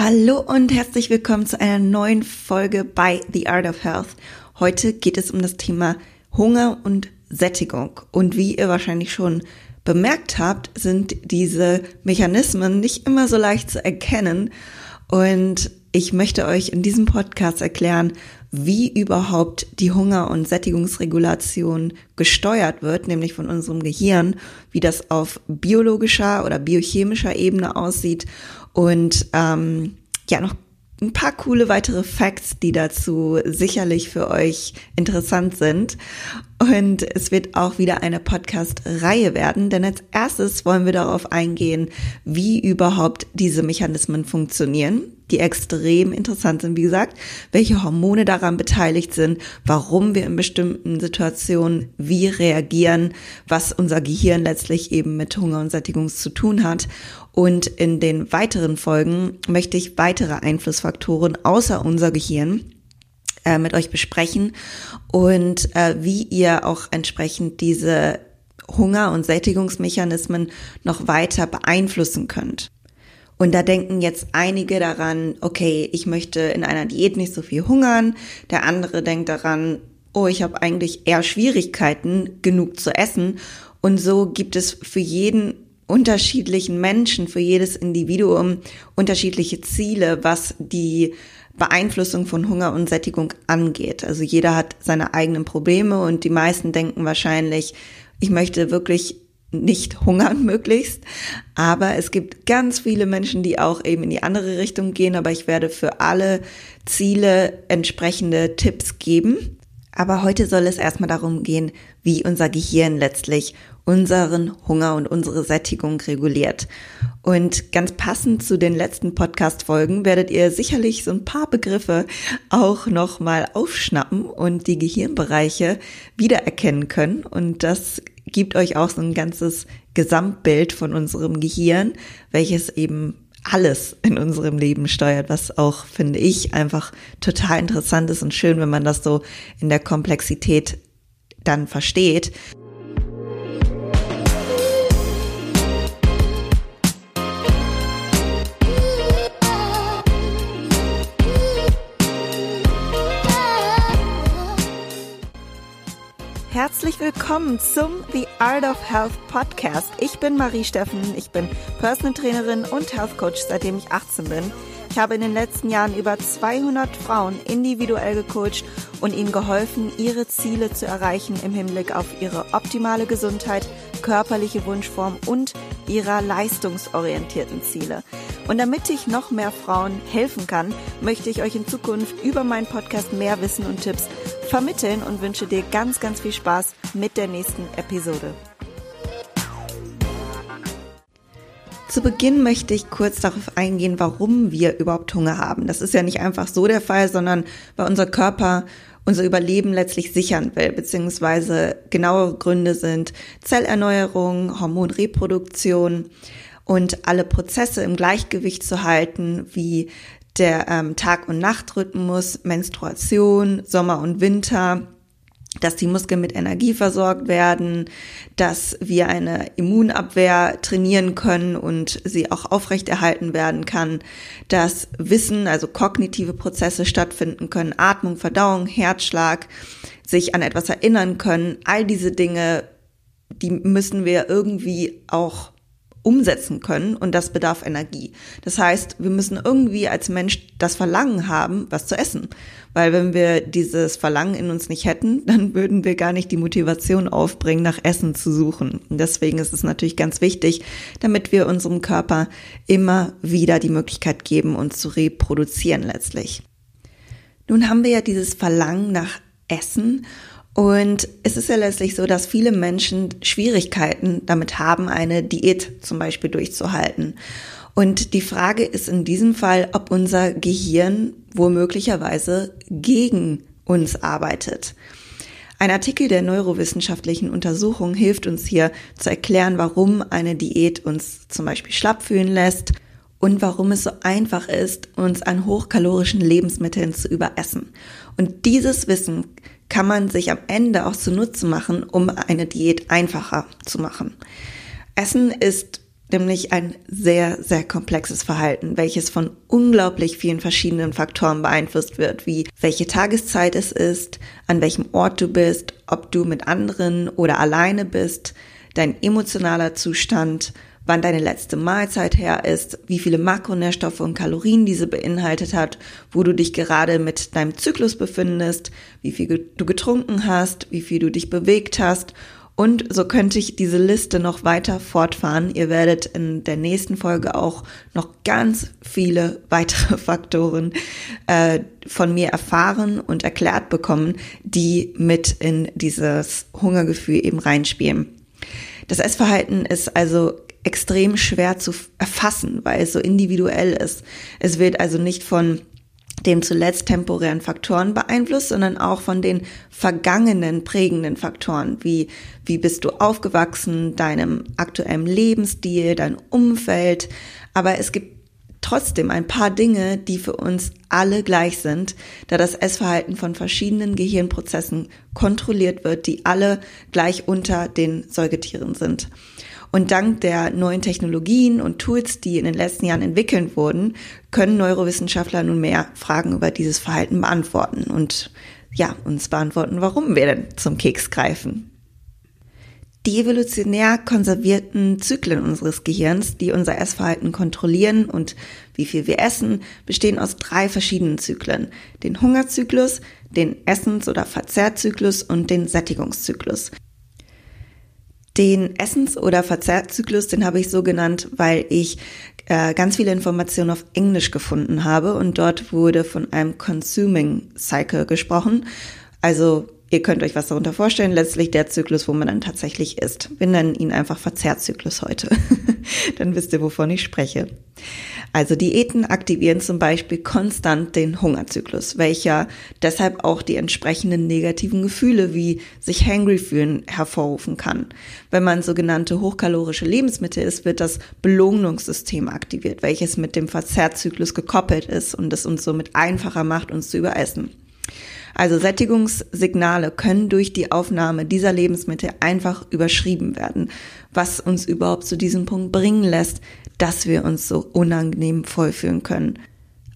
Hallo und herzlich willkommen zu einer neuen Folge bei The Art of Health. Heute geht es um das Thema Hunger und Sättigung. Und wie ihr wahrscheinlich schon bemerkt habt, sind diese Mechanismen nicht immer so leicht zu erkennen. Und ich möchte euch in diesem Podcast erklären, wie überhaupt die Hunger- und Sättigungsregulation gesteuert wird, nämlich von unserem Gehirn, wie das auf biologischer oder biochemischer Ebene aussieht und ähm, ja, noch ein paar coole weitere Facts, die dazu sicherlich für euch interessant sind. Und es wird auch wieder eine Podcast-Reihe werden, denn als erstes wollen wir darauf eingehen, wie überhaupt diese Mechanismen funktionieren, die extrem interessant sind, wie gesagt, welche Hormone daran beteiligt sind, warum wir in bestimmten Situationen wie reagieren, was unser Gehirn letztlich eben mit Hunger und Sättigung zu tun hat. Und in den weiteren Folgen möchte ich weitere Einflussfaktoren außer unser Gehirn äh, mit euch besprechen und äh, wie ihr auch entsprechend diese Hunger- und Sättigungsmechanismen noch weiter beeinflussen könnt. Und da denken jetzt einige daran, okay, ich möchte in einer Diät nicht so viel hungern. Der andere denkt daran, oh, ich habe eigentlich eher Schwierigkeiten, genug zu essen. Und so gibt es für jeden unterschiedlichen Menschen, für jedes Individuum unterschiedliche Ziele, was die Beeinflussung von Hunger und Sättigung angeht. Also jeder hat seine eigenen Probleme und die meisten denken wahrscheinlich, ich möchte wirklich nicht hungern möglichst. Aber es gibt ganz viele Menschen, die auch eben in die andere Richtung gehen. Aber ich werde für alle Ziele entsprechende Tipps geben. Aber heute soll es erstmal darum gehen, wie unser Gehirn letztlich unseren Hunger und unsere Sättigung reguliert. Und ganz passend zu den letzten Podcast-Folgen werdet ihr sicherlich so ein paar Begriffe auch nochmal aufschnappen und die Gehirnbereiche wiedererkennen können. Und das gibt euch auch so ein ganzes Gesamtbild von unserem Gehirn, welches eben alles in unserem Leben steuert, was auch, finde ich, einfach total interessant ist und schön, wenn man das so in der Komplexität dann versteht. Herzlich willkommen zum The Art of Health Podcast. Ich bin Marie Steffen, ich bin Personal Trainerin und Health Coach, seitdem ich 18 bin. Ich habe in den letzten Jahren über 200 Frauen individuell gecoacht und ihnen geholfen, ihre Ziele zu erreichen im Hinblick auf ihre optimale Gesundheit, körperliche Wunschform und ihrer leistungsorientierten Ziele. Und damit ich noch mehr Frauen helfen kann, möchte ich euch in Zukunft über meinen Podcast mehr Wissen und Tipps vermitteln und wünsche dir ganz, ganz viel Spaß mit der nächsten Episode. Zu Beginn möchte ich kurz darauf eingehen, warum wir überhaupt Hunger haben. Das ist ja nicht einfach so der Fall, sondern weil unser Körper unser Überleben letztlich sichern will, beziehungsweise genauere Gründe sind Zellerneuerung, Hormonreproduktion und alle Prozesse im Gleichgewicht zu halten, wie der ähm, Tag- und Nachtrhythmus, Menstruation, Sommer und Winter, dass die Muskeln mit Energie versorgt werden, dass wir eine Immunabwehr trainieren können und sie auch aufrechterhalten werden kann, dass Wissen, also kognitive Prozesse stattfinden können, Atmung, Verdauung, Herzschlag, sich an etwas erinnern können. All diese Dinge, die müssen wir irgendwie auch umsetzen können und das bedarf Energie. Das heißt, wir müssen irgendwie als Mensch das Verlangen haben, was zu essen. Weil wenn wir dieses Verlangen in uns nicht hätten, dann würden wir gar nicht die Motivation aufbringen, nach Essen zu suchen. Und deswegen ist es natürlich ganz wichtig, damit wir unserem Körper immer wieder die Möglichkeit geben, uns zu reproduzieren letztlich. Nun haben wir ja dieses Verlangen nach Essen und es ist ja letztlich so, dass viele Menschen Schwierigkeiten damit haben, eine Diät zum Beispiel durchzuhalten. Und die Frage ist in diesem Fall, ob unser Gehirn womöglicherweise gegen uns arbeitet. Ein Artikel der neurowissenschaftlichen Untersuchung hilft uns hier zu erklären, warum eine Diät uns zum Beispiel schlapp fühlen lässt und warum es so einfach ist, uns an hochkalorischen Lebensmitteln zu überessen. Und dieses Wissen kann man sich am Ende auch zunutze machen, um eine Diät einfacher zu machen. Essen ist nämlich ein sehr, sehr komplexes Verhalten, welches von unglaublich vielen verschiedenen Faktoren beeinflusst wird, wie welche Tageszeit es ist, an welchem Ort du bist, ob du mit anderen oder alleine bist, dein emotionaler Zustand, wann deine letzte Mahlzeit her ist, wie viele Makronährstoffe und Kalorien diese beinhaltet hat, wo du dich gerade mit deinem Zyklus befindest, wie viel du getrunken hast, wie viel du dich bewegt hast und so könnte ich diese Liste noch weiter fortfahren. Ihr werdet in der nächsten Folge auch noch ganz viele weitere Faktoren äh, von mir erfahren und erklärt bekommen, die mit in dieses Hungergefühl eben reinspielen. Das Essverhalten ist also extrem schwer zu erfassen, weil es so individuell ist. Es wird also nicht von dem zuletzt temporären Faktoren beeinflusst, sondern auch von den vergangenen prägenden Faktoren, wie wie bist du aufgewachsen, deinem aktuellen Lebensstil, dein Umfeld. Aber es gibt trotzdem ein paar Dinge, die für uns alle gleich sind, da das Essverhalten von verschiedenen Gehirnprozessen kontrolliert wird, die alle gleich unter den Säugetieren sind. Und dank der neuen Technologien und Tools, die in den letzten Jahren entwickelt wurden, können Neurowissenschaftler nunmehr Fragen über dieses Verhalten beantworten und ja, uns beantworten, warum wir denn zum Keks greifen. Die evolutionär konservierten Zyklen unseres Gehirns, die unser Essverhalten kontrollieren und wie viel wir essen, bestehen aus drei verschiedenen Zyklen. Den Hungerzyklus, den Essens- oder Verzehrzyklus und den Sättigungszyklus. Den Essens- oder Verzehrzyklus, den habe ich so genannt, weil ich äh, ganz viele Informationen auf Englisch gefunden habe und dort wurde von einem Consuming Cycle gesprochen. Also ihr könnt euch was darunter vorstellen, letztlich der Zyklus, wo man dann tatsächlich isst. Wir nennen ihn einfach Verzehrzyklus heute. dann wisst ihr, wovon ich spreche. Also Diäten aktivieren zum Beispiel konstant den Hungerzyklus, welcher deshalb auch die entsprechenden negativen Gefühle wie sich hangry fühlen hervorrufen kann. Wenn man sogenannte hochkalorische Lebensmittel isst, wird das Belohnungssystem aktiviert, welches mit dem Verzehrzyklus gekoppelt ist und es uns somit einfacher macht, uns zu überessen. Also Sättigungssignale können durch die Aufnahme dieser Lebensmittel einfach überschrieben werden, was uns überhaupt zu diesem Punkt bringen lässt, dass wir uns so unangenehm vollfühlen können.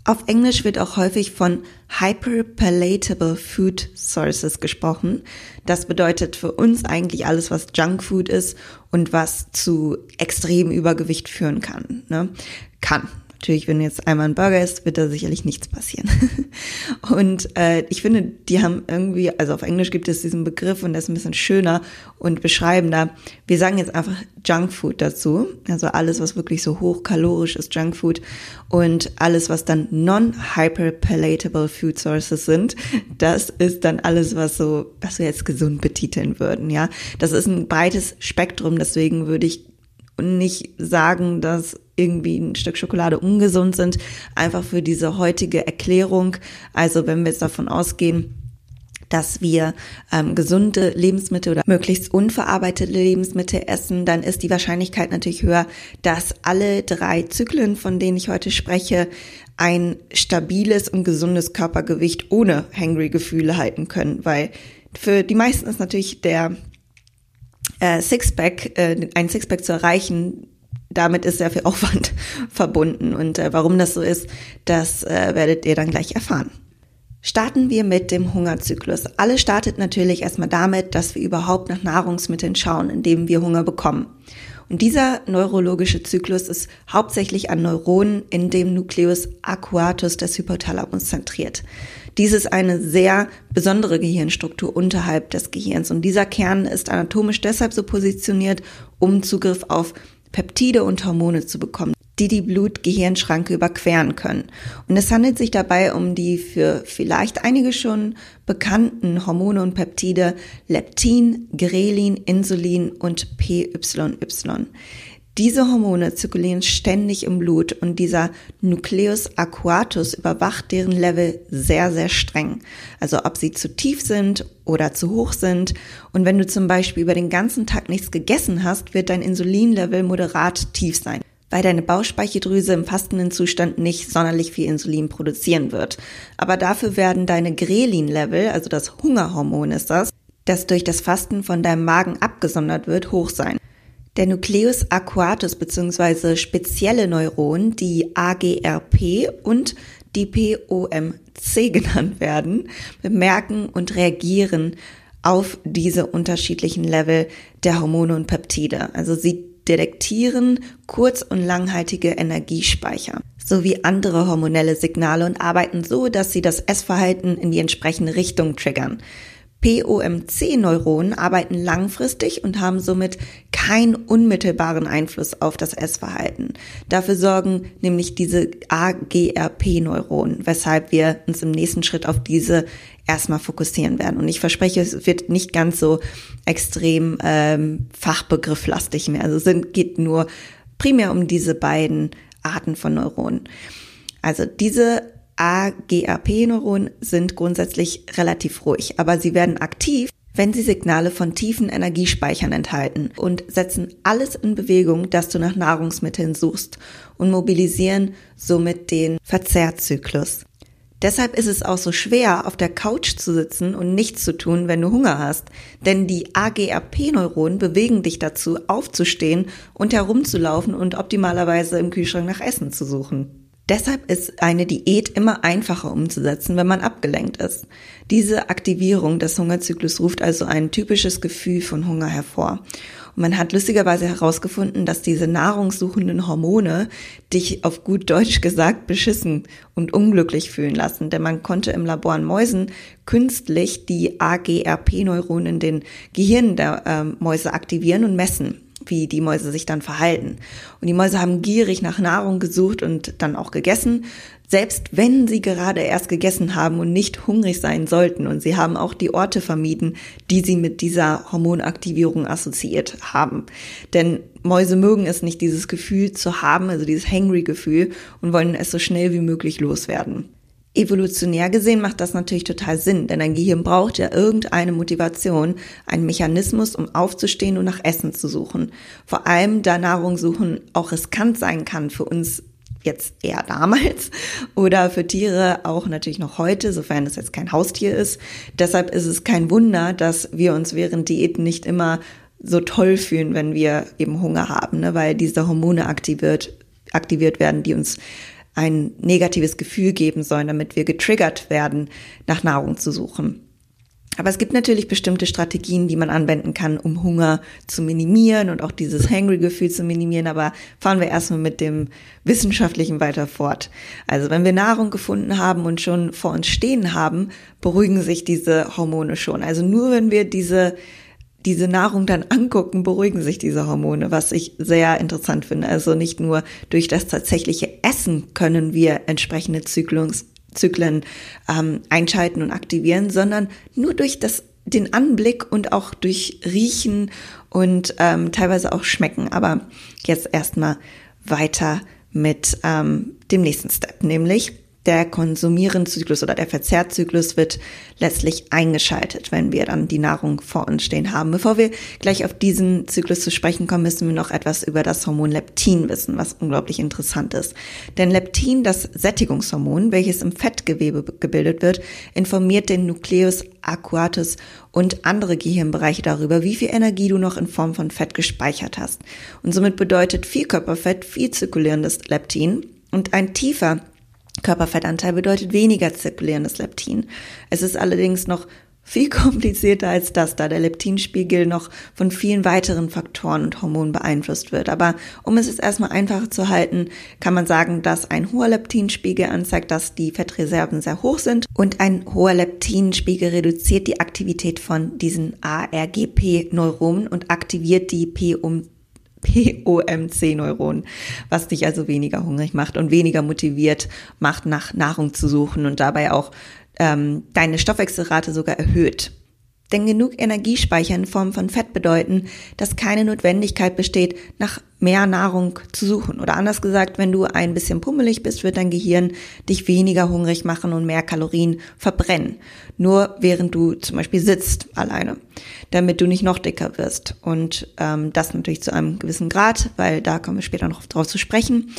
Auf Englisch wird auch häufig von hyperpalatable food sources gesprochen. Das bedeutet für uns eigentlich alles, was Junkfood ist und was zu extremem Übergewicht führen kann. Ne? Kann. Natürlich, wenn jetzt einmal ein Burger ist, wird da sicherlich nichts passieren. und äh, ich finde, die haben irgendwie, also auf Englisch gibt es diesen Begriff und der ist ein bisschen schöner und beschreibender. Wir sagen jetzt einfach Junkfood dazu. Also alles, was wirklich so hochkalorisch ist, Junkfood. Und alles, was dann non-hyperpalatable Food Sources sind, das ist dann alles, was so, was wir jetzt gesund betiteln würden, ja. Das ist ein breites Spektrum, deswegen würde ich nicht sagen, dass irgendwie ein Stück Schokolade ungesund sind, einfach für diese heutige Erklärung. Also wenn wir jetzt davon ausgehen, dass wir ähm, gesunde Lebensmittel oder möglichst unverarbeitete Lebensmittel essen, dann ist die Wahrscheinlichkeit natürlich höher, dass alle drei Zyklen, von denen ich heute spreche, ein stabiles und gesundes Körpergewicht ohne Hangry-Gefühle halten können, weil für die meisten ist natürlich der äh, Sixpack, äh, ein Sixpack zu erreichen, damit ist sehr viel Aufwand verbunden. Und äh, warum das so ist, das äh, werdet ihr dann gleich erfahren. Starten wir mit dem Hungerzyklus. Alles startet natürlich erstmal damit, dass wir überhaupt nach Nahrungsmitteln schauen, indem wir Hunger bekommen. Und dieser neurologische Zyklus ist hauptsächlich an Neuronen in dem Nucleus aquatus des Hypothalamus zentriert. Dies ist eine sehr besondere Gehirnstruktur unterhalb des Gehirns und dieser Kern ist anatomisch deshalb so positioniert, um Zugriff auf Peptide und Hormone zu bekommen, die die Blut-Gehirn-Schranke überqueren können. Und es handelt sich dabei um die für vielleicht einige schon bekannten Hormone und Peptide Leptin, Grelin, Insulin und PYY. Diese Hormone zirkulieren ständig im Blut und dieser Nucleus aquatus überwacht deren Level sehr, sehr streng. Also ob sie zu tief sind oder zu hoch sind. Und wenn du zum Beispiel über den ganzen Tag nichts gegessen hast, wird dein Insulinlevel moderat tief sein weil deine Bauchspeicheldrüse im fastenden Zustand nicht sonderlich viel Insulin produzieren wird. Aber dafür werden deine Grelin-Level, also das Hungerhormon ist das, das durch das Fasten von deinem Magen abgesondert wird, hoch sein. Der Nucleus aquatus bzw. spezielle Neuronen, die AGRP und die POMC genannt werden, bemerken und reagieren auf diese unterschiedlichen Level der Hormone und Peptide. Also sie detektieren kurz- und langhaltige Energiespeicher sowie andere hormonelle Signale und arbeiten so, dass sie das Essverhalten in die entsprechende Richtung triggern. POMC-Neuronen arbeiten langfristig und haben somit keinen unmittelbaren Einfluss auf das Essverhalten. Dafür sorgen nämlich diese AGRP-Neuronen, weshalb wir uns im nächsten Schritt auf diese erstmal fokussieren werden. Und ich verspreche, es wird nicht ganz so extrem ähm, fachbegrifflastig mehr. Also es geht nur primär um diese beiden Arten von Neuronen. Also diese AGAP-Neuronen sind grundsätzlich relativ ruhig, aber sie werden aktiv, wenn sie Signale von tiefen Energiespeichern enthalten und setzen alles in Bewegung, dass du nach Nahrungsmitteln suchst und mobilisieren somit den Verzehrzyklus. Deshalb ist es auch so schwer, auf der Couch zu sitzen und nichts zu tun, wenn du Hunger hast. Denn die AGAP-Neuronen bewegen dich dazu, aufzustehen und herumzulaufen und optimalerweise im Kühlschrank nach Essen zu suchen. Deshalb ist eine Diät immer einfacher umzusetzen, wenn man abgelenkt ist. Diese Aktivierung des Hungerzyklus ruft also ein typisches Gefühl von Hunger hervor. Und man hat lustigerweise herausgefunden, dass diese nahrungssuchenden Hormone dich auf gut Deutsch gesagt beschissen und unglücklich fühlen lassen. Denn man konnte im Labor an Mäusen künstlich die AGRP-Neuronen in den Gehirnen der äh, Mäuse aktivieren und messen wie die Mäuse sich dann verhalten. Und die Mäuse haben gierig nach Nahrung gesucht und dann auch gegessen, selbst wenn sie gerade erst gegessen haben und nicht hungrig sein sollten. Und sie haben auch die Orte vermieden, die sie mit dieser Hormonaktivierung assoziiert haben. Denn Mäuse mögen es nicht, dieses Gefühl zu haben, also dieses Hangry-Gefühl und wollen es so schnell wie möglich loswerden. Evolutionär gesehen macht das natürlich total Sinn, denn ein Gehirn braucht ja irgendeine Motivation, einen Mechanismus, um aufzustehen und nach Essen zu suchen. Vor allem, da Nahrung suchen auch riskant sein kann für uns jetzt eher damals oder für Tiere auch natürlich noch heute, sofern es jetzt kein Haustier ist. Deshalb ist es kein Wunder, dass wir uns während Diäten nicht immer so toll fühlen, wenn wir eben Hunger haben, ne? weil diese Hormone aktiviert, aktiviert werden, die uns ein negatives Gefühl geben sollen, damit wir getriggert werden, nach Nahrung zu suchen. Aber es gibt natürlich bestimmte Strategien, die man anwenden kann, um Hunger zu minimieren und auch dieses Hangry-Gefühl zu minimieren. Aber fahren wir erstmal mit dem Wissenschaftlichen weiter fort. Also wenn wir Nahrung gefunden haben und schon vor uns stehen haben, beruhigen sich diese Hormone schon. Also nur wenn wir diese diese Nahrung dann angucken, beruhigen sich diese Hormone, was ich sehr interessant finde. Also nicht nur durch das tatsächliche Essen können wir entsprechende Zyklungs Zyklen ähm, einschalten und aktivieren, sondern nur durch das den Anblick und auch durch Riechen und ähm, teilweise auch Schmecken. Aber jetzt erstmal weiter mit ähm, dem nächsten Step, nämlich der Konsumierenzyklus oder der Verzehrzyklus wird letztlich eingeschaltet, wenn wir dann die Nahrung vor uns stehen haben. Bevor wir gleich auf diesen Zyklus zu sprechen kommen, müssen wir noch etwas über das Hormon Leptin wissen, was unglaublich interessant ist. Denn Leptin, das Sättigungshormon, welches im Fettgewebe gebildet wird, informiert den Nucleus aquatus und andere Gehirnbereiche darüber, wie viel Energie du noch in Form von Fett gespeichert hast. Und somit bedeutet viel Körperfett viel zirkulierendes Leptin und ein tiefer Körperfettanteil bedeutet weniger zirkulierendes Leptin. Es ist allerdings noch viel komplizierter als das, da der Leptinspiegel noch von vielen weiteren Faktoren und Hormonen beeinflusst wird. Aber um es jetzt erstmal einfacher zu halten, kann man sagen, dass ein hoher Leptinspiegel anzeigt, dass die Fettreserven sehr hoch sind und ein hoher Leptinspiegel reduziert die Aktivität von diesen ARGP-Neuronen und aktiviert die P um POMC-Neuronen, was dich also weniger hungrig macht und weniger motiviert macht, nach Nahrung zu suchen und dabei auch ähm, deine Stoffwechselrate sogar erhöht. Denn genug Energiespeicher in Form von Fett bedeuten, dass keine Notwendigkeit besteht, nach mehr Nahrung zu suchen. Oder anders gesagt, wenn du ein bisschen pummelig bist, wird dein Gehirn dich weniger hungrig machen und mehr Kalorien verbrennen. Nur während du zum Beispiel sitzt alleine, damit du nicht noch dicker wirst. Und ähm, das natürlich zu einem gewissen Grad, weil da kommen wir später noch drauf zu sprechen.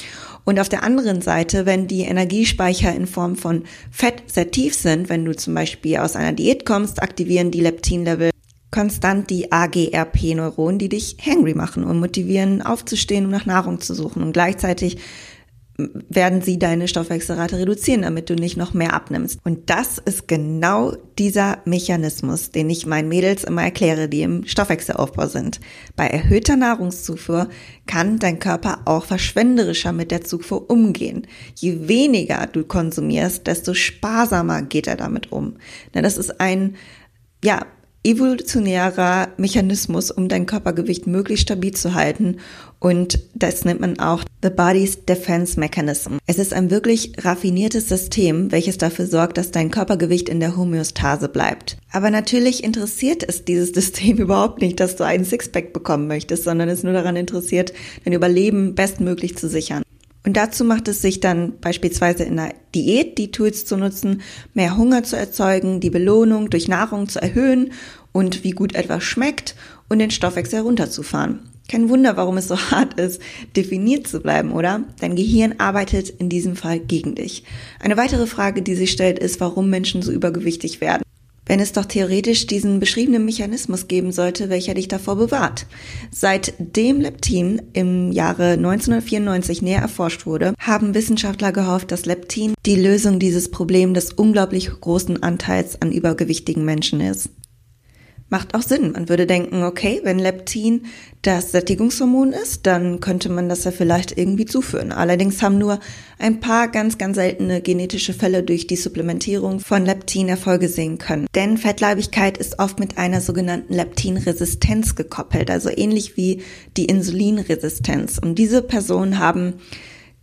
Und auf der anderen Seite, wenn die Energiespeicher in Form von Fett sehr tief sind, wenn du zum Beispiel aus einer Diät kommst, aktivieren die Leptinlevel konstant die AGRP-Neuronen, die dich hangry machen und motivieren, aufzustehen, um nach Nahrung zu suchen. Und gleichzeitig werden sie deine Stoffwechselrate reduzieren, damit du nicht noch mehr abnimmst. Und das ist genau dieser Mechanismus, den ich meinen Mädels immer erkläre, die im Stoffwechselaufbau sind. Bei erhöhter Nahrungszufuhr kann dein Körper auch verschwenderischer mit der Zufuhr umgehen. Je weniger du konsumierst, desto sparsamer geht er damit um. Das ist ein, ja, evolutionärer Mechanismus, um dein Körpergewicht möglichst stabil zu halten. Und das nennt man auch The Body's Defense Mechanism. Es ist ein wirklich raffiniertes System, welches dafür sorgt, dass dein Körpergewicht in der Homöostase bleibt. Aber natürlich interessiert es dieses System überhaupt nicht, dass du einen Sixpack bekommen möchtest, sondern es nur daran interessiert, dein Überleben bestmöglich zu sichern. Und dazu macht es sich dann beispielsweise in der Diät, die Tools zu nutzen, mehr Hunger zu erzeugen, die Belohnung durch Nahrung zu erhöhen und wie gut etwas schmeckt und den Stoffwechsel herunterzufahren. Kein Wunder, warum es so hart ist, definiert zu bleiben, oder? Dein Gehirn arbeitet in diesem Fall gegen dich. Eine weitere Frage, die sich stellt, ist, warum Menschen so übergewichtig werden wenn es doch theoretisch diesen beschriebenen Mechanismus geben sollte, welcher dich davor bewahrt. Seitdem Leptin im Jahre 1994 näher erforscht wurde, haben Wissenschaftler gehofft, dass Leptin die Lösung dieses Problems des unglaublich großen Anteils an übergewichtigen Menschen ist. Macht auch Sinn. Man würde denken, okay, wenn Leptin das Sättigungshormon ist, dann könnte man das ja vielleicht irgendwie zuführen. Allerdings haben nur ein paar ganz, ganz seltene genetische Fälle durch die Supplementierung von Leptin Erfolge sehen können. Denn Fettleibigkeit ist oft mit einer sogenannten Leptinresistenz gekoppelt, also ähnlich wie die Insulinresistenz. Und diese Personen haben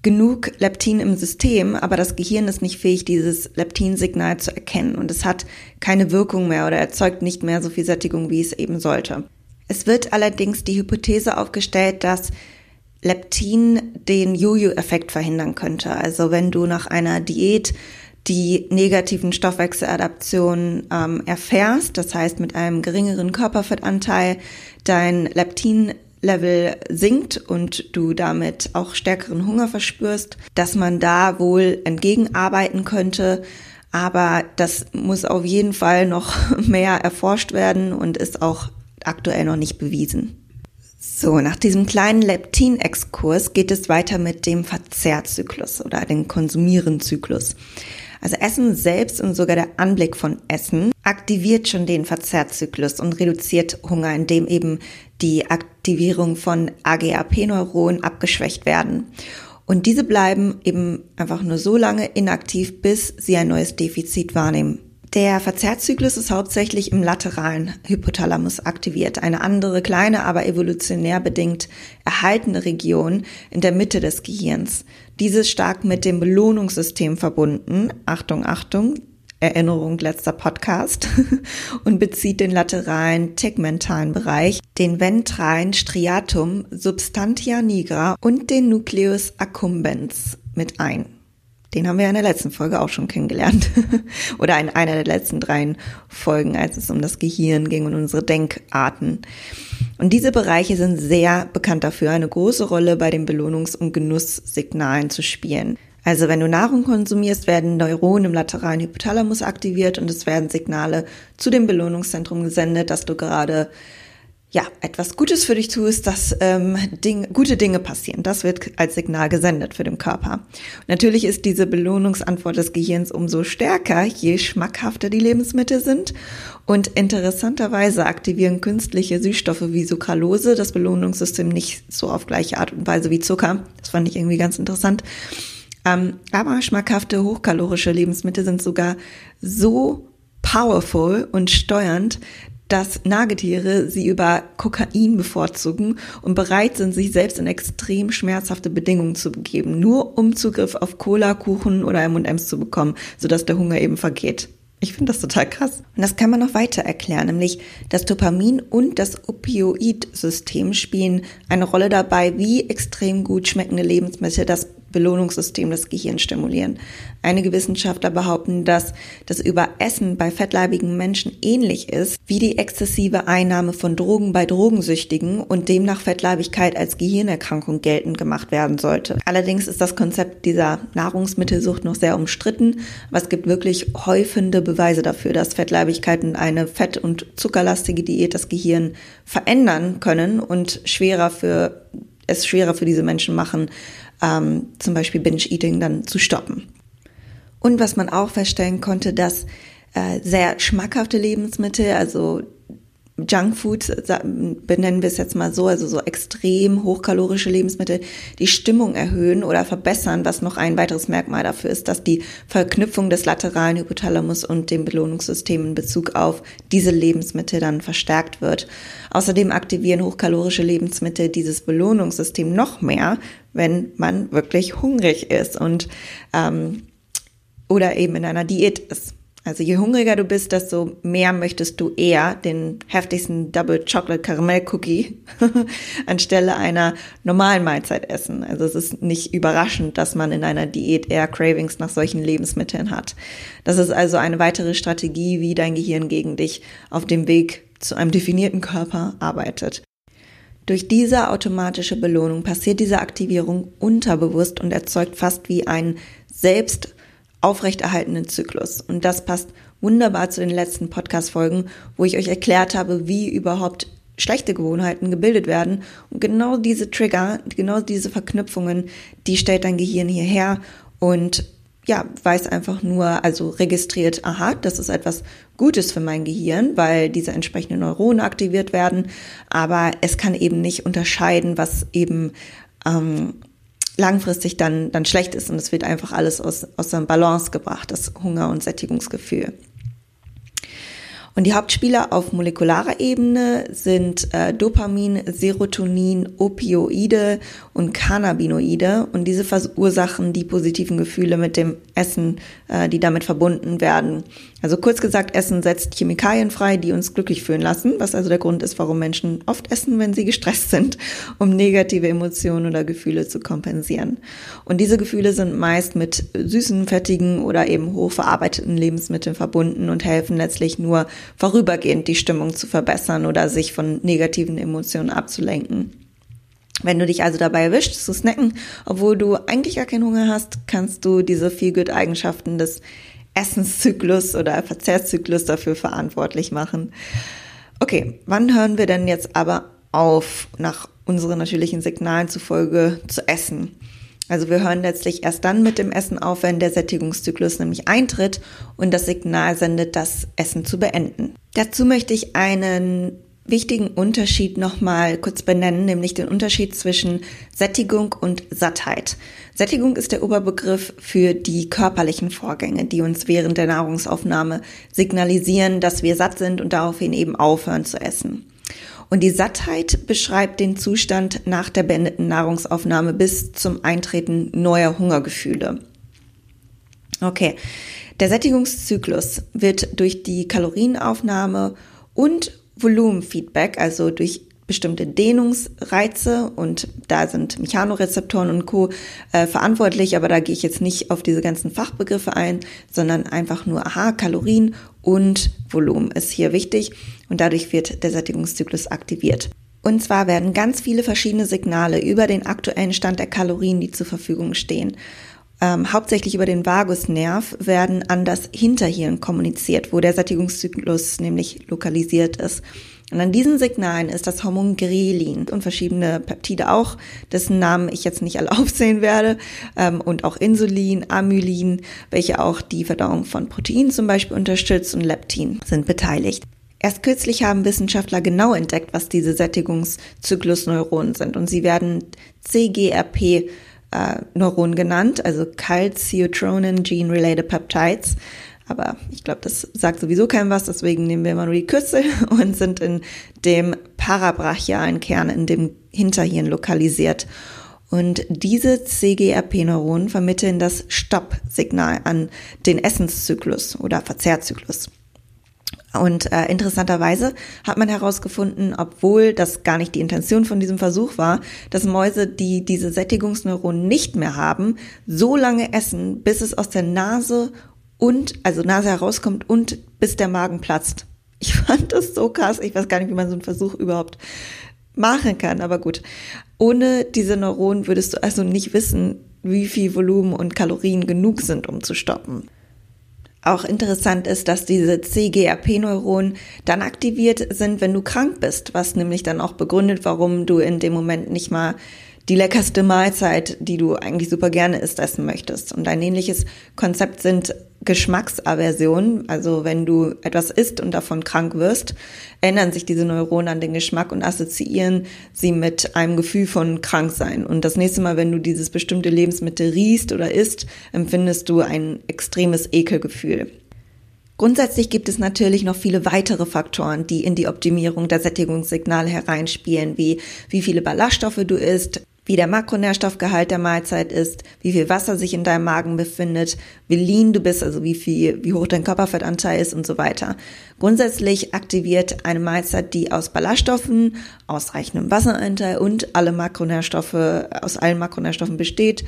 genug Leptin im System, aber das Gehirn ist nicht fähig, dieses Leptinsignal zu erkennen und es hat keine Wirkung mehr oder erzeugt nicht mehr so viel Sättigung, wie es eben sollte. Es wird allerdings die Hypothese aufgestellt, dass Leptin den Jojo-Effekt verhindern könnte. Also wenn du nach einer Diät die negativen Stoffwechseladaptionen ähm, erfährst, das heißt mit einem geringeren Körperfettanteil dein Leptin Level sinkt und du damit auch stärkeren Hunger verspürst, dass man da wohl entgegenarbeiten könnte. Aber das muss auf jeden Fall noch mehr erforscht werden und ist auch aktuell noch nicht bewiesen. So, nach diesem kleinen Leptin-Exkurs geht es weiter mit dem Verzehrzyklus oder dem Konsumieren-Zyklus. Also Essen selbst und sogar der Anblick von Essen aktiviert schon den Verzehrzyklus und reduziert Hunger, indem eben die Aktivierung von AGAP-Neuronen abgeschwächt werden. Und diese bleiben eben einfach nur so lange inaktiv, bis sie ein neues Defizit wahrnehmen. Der Verzehrzyklus ist hauptsächlich im lateralen Hypothalamus aktiviert, eine andere kleine, aber evolutionär bedingt erhaltene Region in der Mitte des Gehirns. Dieses stark mit dem Belohnungssystem verbunden. Achtung, Achtung, Erinnerung letzter Podcast und bezieht den lateralen tegmentalen Bereich, den ventralen Striatum substantia nigra und den Nucleus accumbens mit ein. Den haben wir in der letzten Folge auch schon kennengelernt. Oder in einer der letzten drei Folgen, als es um das Gehirn ging und unsere Denkarten. Und diese Bereiche sind sehr bekannt dafür, eine große Rolle bei den Belohnungs- und Genusssignalen zu spielen. Also wenn du Nahrung konsumierst, werden Neuronen im lateralen Hypothalamus aktiviert und es werden Signale zu dem Belohnungszentrum gesendet, dass du gerade ja, etwas Gutes für dich tust, dass ähm, Ding, gute Dinge passieren. Das wird als Signal gesendet für den Körper. Natürlich ist diese Belohnungsantwort des Gehirns umso stärker, je schmackhafter die Lebensmittel sind. Und interessanterweise aktivieren künstliche Süßstoffe wie Sucralose das Belohnungssystem nicht so auf gleiche Art und Weise wie Zucker. Das fand ich irgendwie ganz interessant. Ähm, aber schmackhafte, hochkalorische Lebensmittel sind sogar so powerful und steuernd, dass Nagetiere sie über Kokain bevorzugen und bereit sind, sich selbst in extrem schmerzhafte Bedingungen zu begeben, nur um Zugriff auf Cola, Kuchen oder M&M's zu bekommen, sodass der Hunger eben vergeht. Ich finde das total krass. Und das kann man noch weiter erklären, nämlich das Dopamin und das Opioid-System spielen eine Rolle dabei, wie extrem gut schmeckende Lebensmittel das Belohnungssystem des Gehirns stimulieren. Einige Wissenschaftler behaupten, dass das Überessen bei fettleibigen Menschen ähnlich ist wie die exzessive Einnahme von Drogen bei Drogensüchtigen und demnach Fettleibigkeit als Gehirnerkrankung geltend gemacht werden sollte. Allerdings ist das Konzept dieser Nahrungsmittelsucht noch sehr umstritten, aber es gibt wirklich häufende Beweise dafür, dass Fettleibigkeit und eine fett- und zuckerlastige Diät das Gehirn verändern können und schwerer für es schwerer für diese Menschen machen, ähm, zum Beispiel Binge-Eating dann zu stoppen. Und was man auch feststellen konnte, dass äh, sehr schmackhafte Lebensmittel, also Junkfood benennen wir es jetzt mal so, also so extrem hochkalorische Lebensmittel, die Stimmung erhöhen oder verbessern, was noch ein weiteres Merkmal dafür ist, dass die Verknüpfung des lateralen Hypothalamus und dem Belohnungssystem in Bezug auf diese Lebensmittel dann verstärkt wird. Außerdem aktivieren hochkalorische Lebensmittel dieses Belohnungssystem noch mehr, wenn man wirklich hungrig ist und ähm, oder eben in einer Diät ist. Also je hungriger du bist, desto mehr möchtest du eher den heftigsten Double Chocolate Caramel Cookie anstelle einer normalen Mahlzeit essen. Also es ist nicht überraschend, dass man in einer Diät eher Cravings nach solchen Lebensmitteln hat. Das ist also eine weitere Strategie, wie dein Gehirn gegen dich auf dem Weg zu einem definierten Körper arbeitet. Durch diese automatische Belohnung passiert diese Aktivierung unterbewusst und erzeugt fast wie ein selbst aufrechterhaltenen Zyklus. Und das passt wunderbar zu den letzten Podcast-Folgen, wo ich euch erklärt habe, wie überhaupt schlechte Gewohnheiten gebildet werden. Und genau diese Trigger, genau diese Verknüpfungen, die stellt dein Gehirn hierher und ja, weiß einfach nur, also registriert, aha, das ist etwas Gutes für mein Gehirn, weil diese entsprechenden Neuronen aktiviert werden, aber es kann eben nicht unterscheiden, was eben ähm, langfristig dann, dann schlecht ist und es wird einfach alles aus, aus der Balance gebracht, das Hunger- und Sättigungsgefühl. Und die Hauptspieler auf molekularer Ebene sind äh, Dopamin, Serotonin, Opioide und Cannabinoide. Und diese verursachen die positiven Gefühle mit dem Essen, äh, die damit verbunden werden. Also kurz gesagt, Essen setzt Chemikalien frei, die uns glücklich fühlen lassen, was also der Grund ist, warum Menschen oft essen, wenn sie gestresst sind, um negative Emotionen oder Gefühle zu kompensieren. Und diese Gefühle sind meist mit süßen, fettigen oder eben hochverarbeiteten Lebensmitteln verbunden und helfen letztlich nur vorübergehend die Stimmung zu verbessern oder sich von negativen Emotionen abzulenken. Wenn du dich also dabei erwischt zu snacken, obwohl du eigentlich gar keinen Hunger hast, kannst du diese Feel-Good-Eigenschaften des Essenszyklus oder Verzehrszyklus dafür verantwortlich machen. Okay, wann hören wir denn jetzt aber auf, nach unseren natürlichen Signalen zufolge zu essen? Also wir hören letztlich erst dann mit dem Essen auf, wenn der Sättigungszyklus nämlich eintritt und das Signal sendet, das Essen zu beenden. Dazu möchte ich einen wichtigen Unterschied nochmal kurz benennen, nämlich den Unterschied zwischen Sättigung und Sattheit. Sättigung ist der Oberbegriff für die körperlichen Vorgänge, die uns während der Nahrungsaufnahme signalisieren, dass wir satt sind und daraufhin eben aufhören zu essen. Und die Sattheit beschreibt den Zustand nach der beendeten Nahrungsaufnahme bis zum Eintreten neuer Hungergefühle. Okay, der Sättigungszyklus wird durch die Kalorienaufnahme und Volumenfeedback, also durch bestimmte Dehnungsreize und da sind Mechanorezeptoren und Co. Äh, verantwortlich, aber da gehe ich jetzt nicht auf diese ganzen Fachbegriffe ein, sondern einfach nur, aha, Kalorien und Volumen ist hier wichtig und dadurch wird der Sättigungszyklus aktiviert. Und zwar werden ganz viele verschiedene Signale über den aktuellen Stand der Kalorien, die zur Verfügung stehen, ähm, hauptsächlich über den Vagusnerv, werden an das Hinterhirn kommuniziert, wo der Sättigungszyklus nämlich lokalisiert ist. Und an diesen Signalen ist das Hormon Grelin und verschiedene Peptide auch, dessen Namen ich jetzt nicht alle aufzählen werde, ähm, und auch Insulin, Amylin, welche auch die Verdauung von Proteinen zum Beispiel unterstützt und Leptin sind beteiligt. Erst kürzlich haben Wissenschaftler genau entdeckt, was diese Sättigungszyklusneuronen sind und sie werden CGRP äh, Neuronen genannt, also Calciotronin Gene Related Peptides. Aber ich glaube, das sagt sowieso keinem was, deswegen nehmen wir mal nur die Kürzel und sind in dem parabrachialen Kern, in dem Hinterhirn lokalisiert. Und diese CGRP-Neuronen vermitteln das Stopp-Signal an den Essenszyklus oder Verzehrzyklus. Und äh, interessanterweise hat man herausgefunden, obwohl das gar nicht die Intention von diesem Versuch war, dass Mäuse, die diese Sättigungsneuronen nicht mehr haben, so lange essen, bis es aus der Nase und, also Nase herauskommt und bis der Magen platzt. Ich fand das so krass. Ich weiß gar nicht, wie man so einen Versuch überhaupt machen kann, aber gut. Ohne diese Neuronen würdest du also nicht wissen, wie viel Volumen und Kalorien genug sind, um zu stoppen. Auch interessant ist, dass diese CGRP-Neuronen dann aktiviert sind, wenn du krank bist, was nämlich dann auch begründet, warum du in dem Moment nicht mal die leckerste Mahlzeit, die du eigentlich super gerne isst, essen möchtest. Und ein ähnliches Konzept sind Geschmacksaversionen. Also wenn du etwas isst und davon krank wirst, ändern sich diese Neuronen an den Geschmack und assoziieren sie mit einem Gefühl von Kranksein. Und das nächste Mal, wenn du dieses bestimmte Lebensmittel riechst oder isst, empfindest du ein extremes Ekelgefühl. Grundsätzlich gibt es natürlich noch viele weitere Faktoren, die in die Optimierung der Sättigungssignale hereinspielen, wie wie viele Ballaststoffe du isst, wie der Makronährstoffgehalt der Mahlzeit ist, wie viel Wasser sich in deinem Magen befindet, wie lean du bist, also wie viel, wie hoch dein Körperfettanteil ist und so weiter. Grundsätzlich aktiviert eine Mahlzeit, die aus Ballaststoffen, ausreichendem Wasseranteil und alle Makronährstoffe, aus allen Makronährstoffen besteht,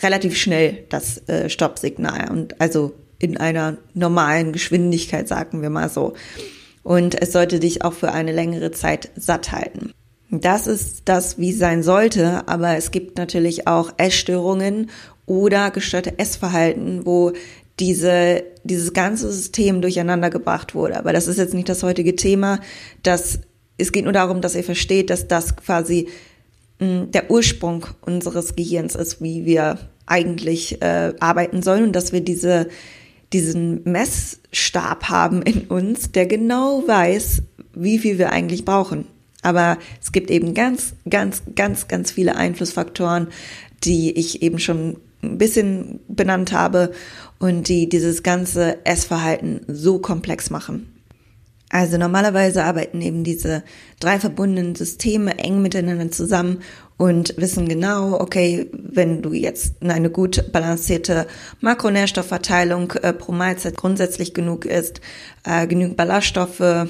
relativ schnell das äh, Stoppsignal und also in einer normalen Geschwindigkeit, sagen wir mal so. Und es sollte dich auch für eine längere Zeit satt halten. Das ist das, wie es sein sollte, aber es gibt natürlich auch Essstörungen oder gestörte Essverhalten, wo diese, dieses ganze System durcheinander gebracht wurde. Aber das ist jetzt nicht das heutige Thema. Das, es geht nur darum, dass ihr versteht, dass das quasi mh, hm, der Ursprung unseres Gehirns ist, wie wir eigentlich äh, arbeiten sollen und dass wir diese, diesen Messstab haben in uns, der genau weiß, wie viel wir eigentlich brauchen. Aber es gibt eben ganz, ganz, ganz, ganz viele Einflussfaktoren, die ich eben schon ein bisschen benannt habe und die dieses ganze Essverhalten so komplex machen. Also normalerweise arbeiten eben diese drei verbundenen Systeme eng miteinander zusammen und wissen genau, okay, wenn du jetzt eine gut balancierte Makronährstoffverteilung äh, pro Mahlzeit grundsätzlich genug ist, äh, genügend Ballaststoffe,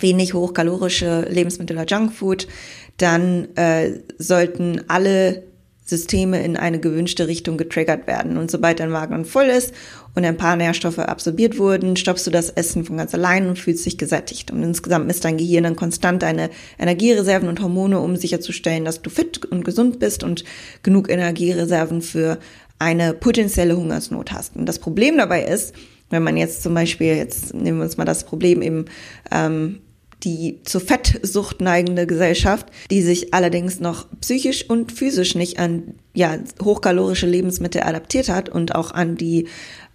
wenig hochkalorische Lebensmittel oder Junkfood, dann äh, sollten alle Systeme in eine gewünschte Richtung getriggert werden. Und sobald dein Magen voll ist und ein paar Nährstoffe absorbiert wurden, stoppst du das Essen von ganz allein und fühlst dich gesättigt. Und insgesamt misst dein Gehirn dann konstant deine Energiereserven und Hormone, um sicherzustellen, dass du fit und gesund bist und genug Energiereserven für eine potenzielle Hungersnot hast. Und das Problem dabei ist, wenn man jetzt zum Beispiel, jetzt nehmen wir uns mal das Problem im ähm, die zur Fettsucht neigende Gesellschaft, die sich allerdings noch psychisch und physisch nicht an ja, hochkalorische Lebensmittel adaptiert hat und auch an die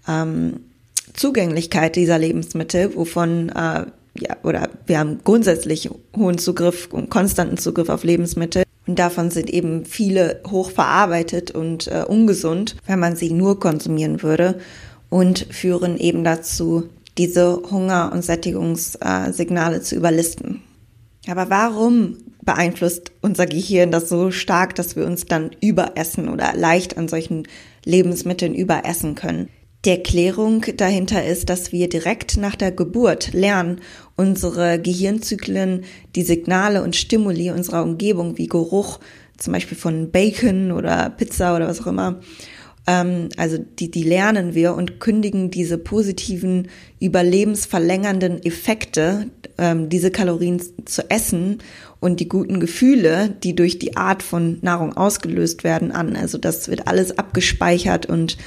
ähm, Zugänglichkeit dieser Lebensmittel, wovon äh, ja, oder wir haben grundsätzlich hohen Zugriff und konstanten Zugriff auf Lebensmittel. Und davon sind eben viele hoch verarbeitet und äh, ungesund, wenn man sie nur konsumieren würde und führen eben dazu, diese Hunger- und Sättigungssignale zu überlisten. Aber warum beeinflusst unser Gehirn das so stark, dass wir uns dann überessen oder leicht an solchen Lebensmitteln überessen können? Die Erklärung dahinter ist, dass wir direkt nach der Geburt lernen, unsere Gehirnzyklen, die Signale und Stimuli unserer Umgebung wie Geruch, zum Beispiel von Bacon oder Pizza oder was auch immer, also die, die lernen wir und kündigen diese positiven, überlebensverlängernden Effekte, ähm, diese Kalorien zu essen und die guten Gefühle, die durch die Art von Nahrung ausgelöst werden, an. Also das wird alles abgespeichert und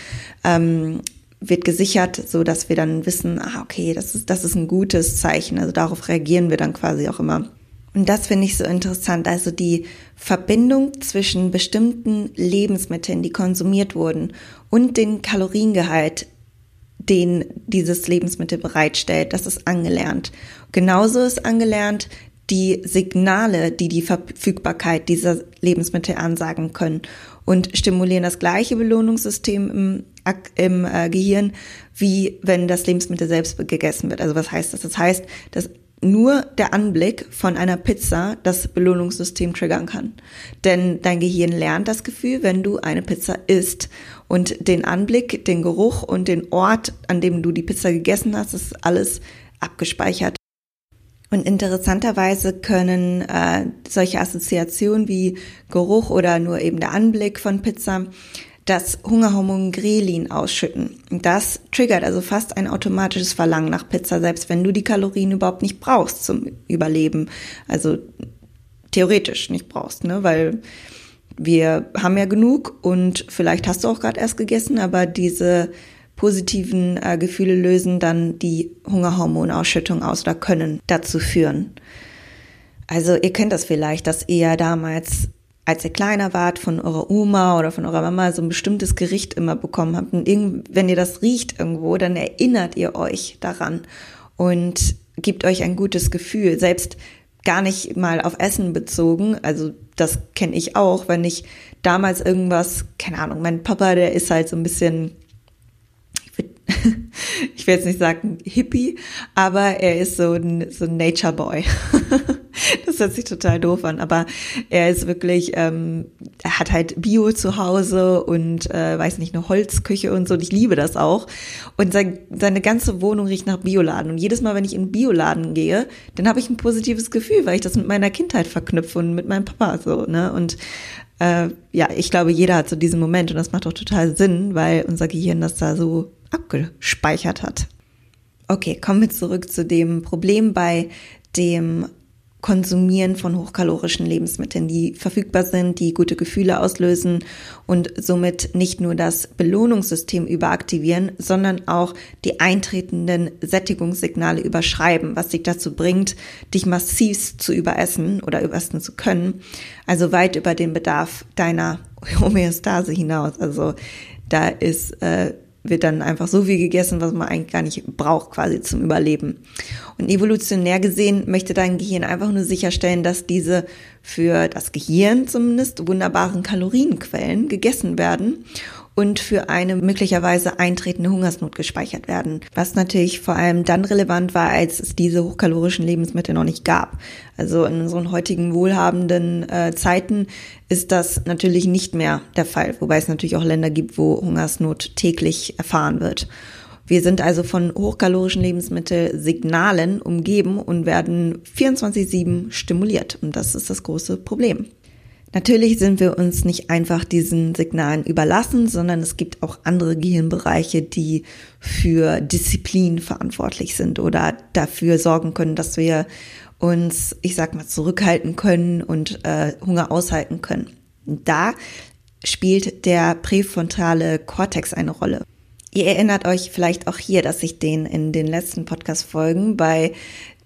ähm, wird gesichert, so dass wir dann wissen, ah, okay, das ist, das ist ein gutes Zeichen. Also darauf reagieren wir dann quasi auch immer. Und das finde ich so interessant. Also die Verbindung zwischen bestimmten Lebensmitteln, die konsumiert wurden, und den Kaloriengehalt, den dieses Lebensmittel bereitstellt, das ist angelernt. Genauso ist angelernt die Signale, die die Verfügbarkeit dieser Lebensmittel ansagen können und stimulieren das gleiche Belohnungssystem im, im äh, Gehirn, wie wenn das Lebensmittel selbst gegessen wird. Also was heißt das? Das heißt, dass nur der Anblick von einer Pizza das Belohnungssystem triggern kann. Denn dein Gehirn lernt das Gefühl, wenn du eine Pizza isst. Und den Anblick, den Geruch und den Ort, an dem du die Pizza gegessen hast, ist alles abgespeichert. Und interessanterweise können äh, solche Assoziationen wie Geruch oder nur eben der Anblick von Pizza das Hungerhormon Grelin ausschütten. Das triggert also fast ein automatisches Verlangen nach Pizza, selbst wenn du die Kalorien überhaupt nicht brauchst zum Überleben. Also theoretisch nicht brauchst, ne? Weil wir haben ja genug und vielleicht hast du auch gerade erst gegessen, aber diese positiven äh, Gefühle lösen dann die Hungerhormonausschüttung aus oder können dazu führen. Also ihr kennt das vielleicht, dass ihr damals als ihr kleiner wart, von eurer Oma oder von eurer Mama so ein bestimmtes Gericht immer bekommen habt. Und wenn ihr das riecht irgendwo, dann erinnert ihr euch daran und gibt euch ein gutes Gefühl. Selbst gar nicht mal auf Essen bezogen. Also das kenne ich auch, wenn ich damals irgendwas, keine Ahnung, mein Papa, der ist halt so ein bisschen ich will jetzt nicht sagen Hippie, aber er ist so ein, so ein Nature Boy. das hört sich total doof an, aber er ist wirklich, ähm, er hat halt Bio zu Hause und äh, weiß nicht, eine Holzküche und so. Und ich liebe das auch. Und sein, seine ganze Wohnung riecht nach Bioladen. Und jedes Mal, wenn ich in Bioladen gehe, dann habe ich ein positives Gefühl, weil ich das mit meiner Kindheit verknüpfe und mit meinem Papa so. Ne? Und äh, ja, ich glaube, jeder hat so diesen Moment und das macht auch total Sinn, weil unser Gehirn das da so abgespeichert hat. Okay, kommen wir zurück zu dem Problem bei dem Konsumieren von hochkalorischen Lebensmitteln, die verfügbar sind, die gute Gefühle auslösen und somit nicht nur das Belohnungssystem überaktivieren, sondern auch die eintretenden Sättigungssignale überschreiben, was dich dazu bringt, dich massiv zu überessen oder überessen zu können, also weit über den Bedarf deiner Homöostase hinaus. Also da ist äh, wird dann einfach so viel gegessen, was man eigentlich gar nicht braucht, quasi zum Überleben. Und evolutionär gesehen möchte dein Gehirn einfach nur sicherstellen, dass diese für das Gehirn zumindest wunderbaren Kalorienquellen gegessen werden und für eine möglicherweise eintretende Hungersnot gespeichert werden. Was natürlich vor allem dann relevant war, als es diese hochkalorischen Lebensmittel noch nicht gab. Also in unseren heutigen wohlhabenden äh, Zeiten ist das natürlich nicht mehr der Fall, wobei es natürlich auch Länder gibt, wo Hungersnot täglich erfahren wird. Wir sind also von hochkalorischen Lebensmittelsignalen umgeben und werden 24-7 stimuliert. Und das ist das große Problem. Natürlich sind wir uns nicht einfach diesen Signalen überlassen, sondern es gibt auch andere Gehirnbereiche, die für Disziplin verantwortlich sind oder dafür sorgen können, dass wir uns, ich sag mal, zurückhalten können und äh, Hunger aushalten können. Da spielt der präfrontale Kortex eine Rolle. Ihr erinnert euch vielleicht auch hier, dass ich den in den letzten Podcast-Folgen bei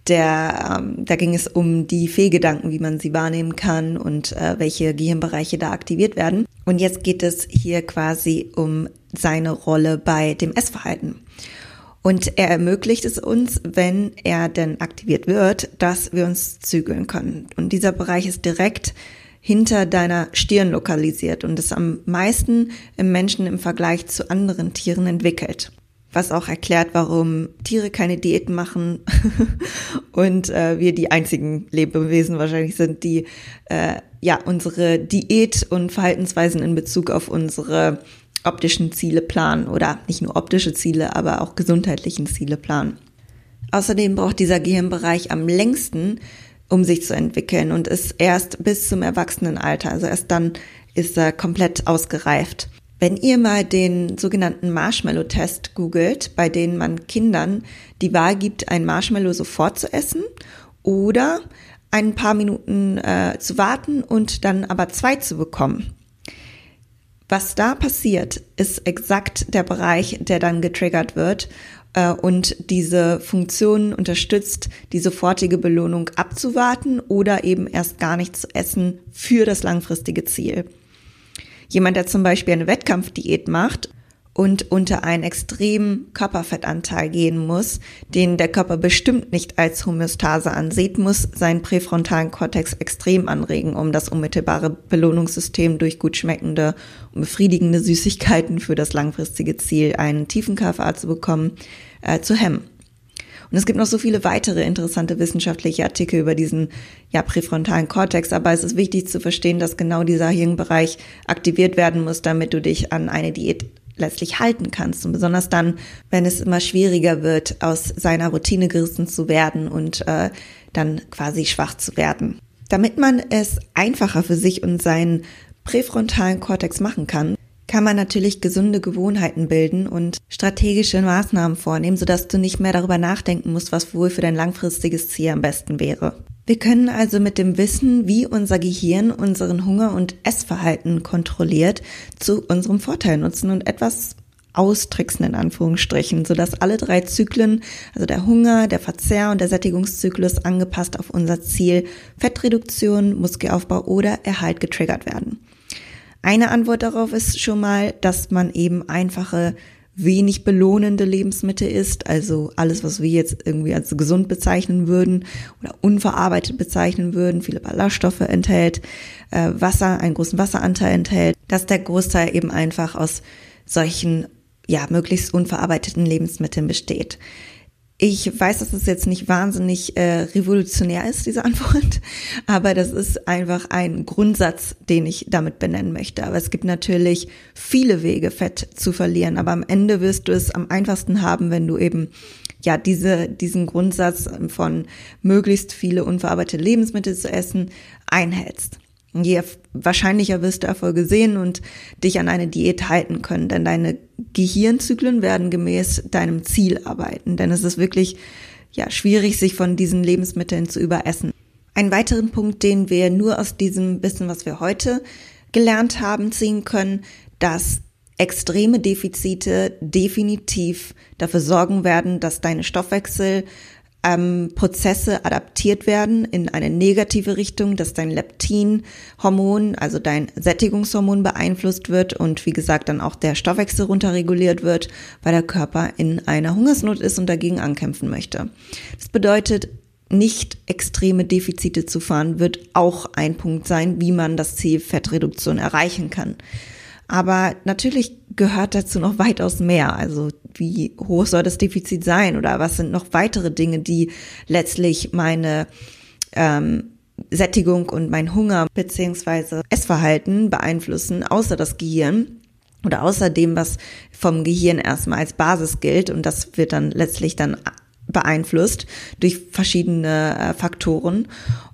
der, ähm, da ging es um die Fehlgedanken, wie man sie wahrnehmen kann und äh, welche Gehirnbereiche da aktiviert werden. Und jetzt geht es hier quasi um seine Rolle bei dem Essverhalten. Und er ermöglicht es uns, wenn er denn aktiviert wird, dass wir uns zügeln können. Und dieser Bereich ist direkt hinter deiner Stirn lokalisiert und ist am meisten im Menschen im Vergleich zu anderen Tieren entwickelt was auch erklärt, warum Tiere keine Diäten machen und äh, wir die einzigen Lebewesen wahrscheinlich sind, die äh, ja unsere Diät und Verhaltensweisen in Bezug auf unsere optischen Ziele planen oder nicht nur optische Ziele, aber auch gesundheitlichen Ziele planen. Außerdem braucht dieser Gehirnbereich am längsten, um sich zu entwickeln und ist erst bis zum Erwachsenenalter, also erst dann ist er komplett ausgereift. Wenn ihr mal den sogenannten Marshmallow-Test googelt, bei dem man Kindern die Wahl gibt, ein Marshmallow sofort zu essen oder ein paar Minuten äh, zu warten und dann aber zwei zu bekommen. Was da passiert, ist exakt der Bereich, der dann getriggert wird äh, und diese Funktion unterstützt, die sofortige Belohnung abzuwarten oder eben erst gar nicht zu essen für das langfristige Ziel. Jemand, der zum Beispiel eine Wettkampfdiät macht und unter einen extremen Körperfettanteil gehen muss, den der Körper bestimmt nicht als Homöostase ansieht, muss seinen präfrontalen Kortex extrem anregen, um das unmittelbare Belohnungssystem durch gut schmeckende und befriedigende Süßigkeiten für das langfristige Ziel, einen tiefen KFA zu bekommen, äh, zu hemmen. Und es gibt noch so viele weitere interessante wissenschaftliche Artikel über diesen ja, präfrontalen Kortex, aber es ist wichtig zu verstehen, dass genau dieser Hirnbereich aktiviert werden muss, damit du dich an eine Diät letztlich halten kannst. Und besonders dann, wenn es immer schwieriger wird, aus seiner Routine gerissen zu werden und äh, dann quasi schwach zu werden. Damit man es einfacher für sich und seinen präfrontalen Kortex machen kann, kann man natürlich gesunde Gewohnheiten bilden und strategische Maßnahmen vornehmen, sodass du nicht mehr darüber nachdenken musst, was wohl für dein langfristiges Ziel am besten wäre. Wir können also mit dem Wissen, wie unser Gehirn unseren Hunger- und Essverhalten kontrolliert, zu unserem Vorteil nutzen und etwas austricksen in Anführungsstrichen, sodass alle drei Zyklen, also der Hunger, der Verzehr und der Sättigungszyklus angepasst auf unser Ziel Fettreduktion, Muskelaufbau oder Erhalt getriggert werden. Eine Antwort darauf ist schon mal, dass man eben einfache wenig belohnende Lebensmittel isst, also alles, was wir jetzt irgendwie als gesund bezeichnen würden oder unverarbeitet bezeichnen würden, viele Ballaststoffe enthält, äh, Wasser, einen großen Wasseranteil enthält, dass der Großteil eben einfach aus solchen, ja, möglichst unverarbeiteten Lebensmitteln besteht. Ich weiß, dass es jetzt nicht wahnsinnig äh, revolutionär ist, diese Antwort, aber das ist einfach ein Grundsatz, den ich damit benennen möchte. Aber es gibt natürlich viele Wege, Fett zu verlieren, aber am Ende wirst du es am einfachsten haben, wenn du eben ja diese, diesen Grundsatz von möglichst viele unverarbeitete Lebensmittel zu essen einhältst je wahrscheinlicher wirst du Erfolge sehen und dich an eine Diät halten können, denn deine Gehirnzyklen werden gemäß deinem Ziel arbeiten, denn es ist wirklich ja schwierig, sich von diesen Lebensmitteln zu überessen. Ein weiteren Punkt, den wir nur aus diesem Wissen, was wir heute gelernt haben, ziehen können, dass extreme Defizite definitiv dafür sorgen werden, dass deine Stoffwechsel ähm, Prozesse adaptiert werden in eine negative Richtung, dass dein Leptinhormon, also dein Sättigungshormon beeinflusst wird und wie gesagt dann auch der Stoffwechsel runterreguliert wird, weil der Körper in einer Hungersnot ist und dagegen ankämpfen möchte. Das bedeutet, nicht extreme Defizite zu fahren, wird auch ein Punkt sein, wie man das Ziel Fettreduktion erreichen kann. Aber natürlich gehört dazu noch weitaus mehr. Also wie hoch soll das Defizit sein oder was sind noch weitere Dinge, die letztlich meine ähm, Sättigung und mein Hunger beziehungsweise Essverhalten beeinflussen, außer das Gehirn oder außer dem, was vom Gehirn erstmal als Basis gilt und das wird dann letztlich dann beeinflusst durch verschiedene äh, Faktoren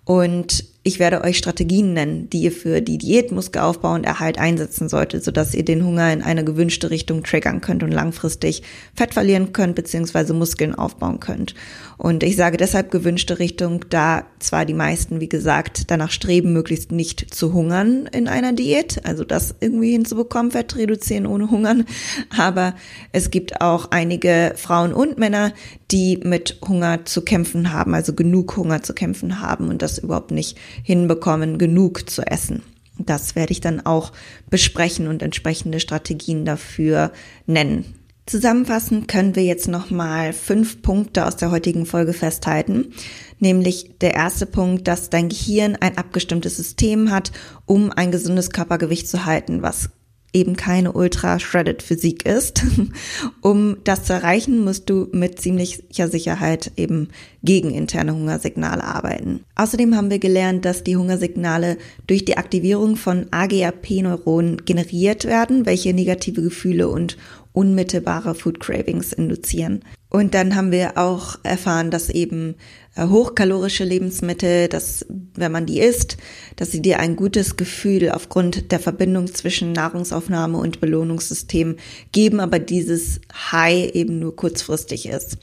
und ich werde euch Strategien nennen, die ihr für die Diät, Muskelaufbau und Erhalt einsetzen solltet, sodass ihr den Hunger in eine gewünschte Richtung triggern könnt und langfristig Fett verlieren könnt bzw. Muskeln aufbauen könnt. Und ich sage deshalb gewünschte Richtung, da zwar die meisten, wie gesagt, danach streben, möglichst nicht zu hungern in einer Diät, also das irgendwie hinzubekommen, Fett reduzieren ohne Hungern, aber es gibt auch einige Frauen und Männer, die mit Hunger zu kämpfen haben, also genug Hunger zu kämpfen haben und das überhaupt nicht hinbekommen, genug zu essen. Das werde ich dann auch besprechen und entsprechende Strategien dafür nennen. Zusammenfassend können wir jetzt nochmal fünf Punkte aus der heutigen Folge festhalten. Nämlich der erste Punkt, dass dein Gehirn ein abgestimmtes System hat, um ein gesundes Körpergewicht zu halten, was eben keine ultra-shredded Physik ist. um das zu erreichen, musst du mit ziemlicher Sicherheit eben gegen interne Hungersignale arbeiten. Außerdem haben wir gelernt, dass die Hungersignale durch die Aktivierung von AGAP-Neuronen generiert werden, welche negative Gefühle und unmittelbare Food Cravings induzieren. Und dann haben wir auch erfahren, dass eben äh, hochkalorische Lebensmittel, dass wenn man die isst, dass sie dir ein gutes Gefühl aufgrund der Verbindung zwischen Nahrungsaufnahme und Belohnungssystem geben, aber dieses High eben nur kurzfristig ist.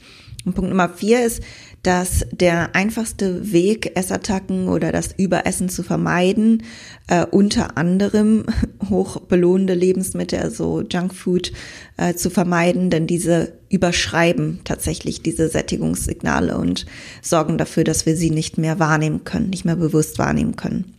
Und Punkt Nummer vier ist, dass der einfachste Weg, Essattacken oder das Überessen zu vermeiden, äh, unter anderem hochbelohnende Lebensmittel, also Junkfood, äh, zu vermeiden, denn diese überschreiben tatsächlich diese Sättigungssignale und sorgen dafür, dass wir sie nicht mehr wahrnehmen können, nicht mehr bewusst wahrnehmen können.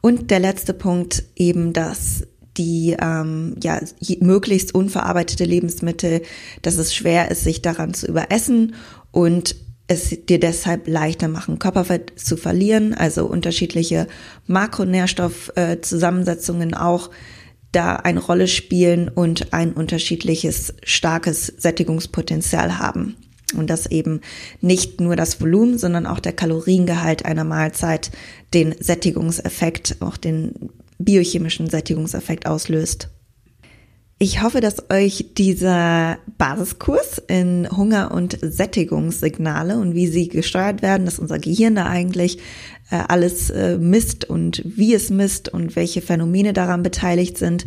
Und der letzte Punkt eben, dass die ähm, ja möglichst unverarbeitete Lebensmittel, dass es schwer ist, sich daran zu überessen und es dir deshalb leichter machen, Körperfett zu verlieren, also unterschiedliche Makronährstoffzusammensetzungen auch da eine Rolle spielen und ein unterschiedliches starkes Sättigungspotenzial haben. Und dass eben nicht nur das Volumen, sondern auch der Kaloriengehalt einer Mahlzeit den Sättigungseffekt, auch den biochemischen Sättigungseffekt auslöst. Ich hoffe, dass euch dieser Basiskurs in Hunger- und Sättigungssignale und wie sie gesteuert werden, dass unser Gehirn da eigentlich äh, alles äh, misst und wie es misst und welche Phänomene daran beteiligt sind,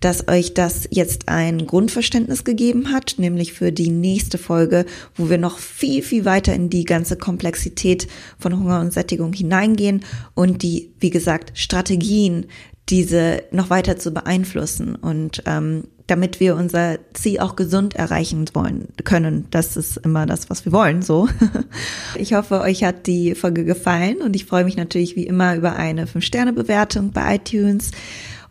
dass euch das jetzt ein Grundverständnis gegeben hat, nämlich für die nächste Folge, wo wir noch viel, viel weiter in die ganze Komplexität von Hunger und Sättigung hineingehen und die, wie gesagt, Strategien, diese noch weiter zu beeinflussen. Und ähm, damit wir unser Ziel auch gesund erreichen wollen können. Das ist immer das, was wir wollen, so. Ich hoffe, euch hat die Folge gefallen und ich freue mich natürlich wie immer über eine 5-Sterne-Bewertung bei iTunes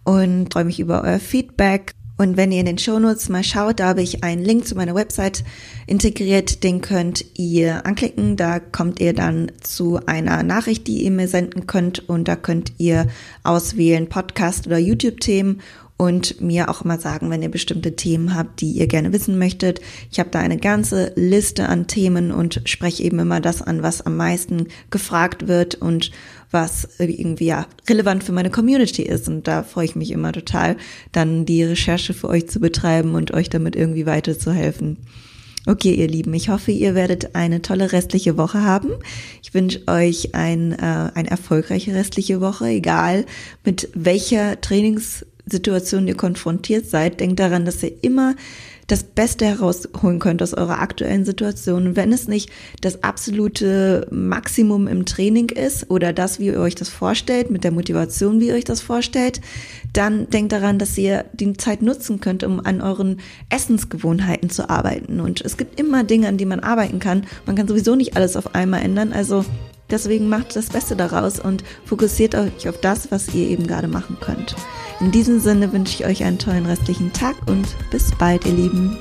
und freue mich über euer Feedback. Und wenn ihr in den Shownotes mal schaut, da habe ich einen Link zu meiner Website integriert, den könnt ihr anklicken. Da kommt ihr dann zu einer Nachricht, die ihr mir senden könnt und da könnt ihr auswählen Podcast oder YouTube-Themen und mir auch immer sagen, wenn ihr bestimmte Themen habt, die ihr gerne wissen möchtet. Ich habe da eine ganze Liste an Themen und spreche eben immer das an, was am meisten gefragt wird und was irgendwie ja relevant für meine Community ist. Und da freue ich mich immer total, dann die Recherche für euch zu betreiben und euch damit irgendwie weiterzuhelfen. Okay, ihr Lieben, ich hoffe, ihr werdet eine tolle restliche Woche haben. Ich wünsche euch ein, äh, eine erfolgreiche restliche Woche, egal mit welcher Trainings Situationen ihr konfrontiert seid, denkt daran, dass ihr immer das Beste herausholen könnt aus eurer aktuellen Situation. Und wenn es nicht das absolute Maximum im Training ist oder das, wie ihr euch das vorstellt, mit der Motivation, wie ihr euch das vorstellt, dann denkt daran, dass ihr die Zeit nutzen könnt, um an euren Essensgewohnheiten zu arbeiten. Und es gibt immer Dinge, an die man arbeiten kann. Man kann sowieso nicht alles auf einmal ändern. Also deswegen macht das Beste daraus und fokussiert euch auf das, was ihr eben gerade machen könnt. In diesem Sinne wünsche ich euch einen tollen restlichen Tag und bis bald, ihr Lieben.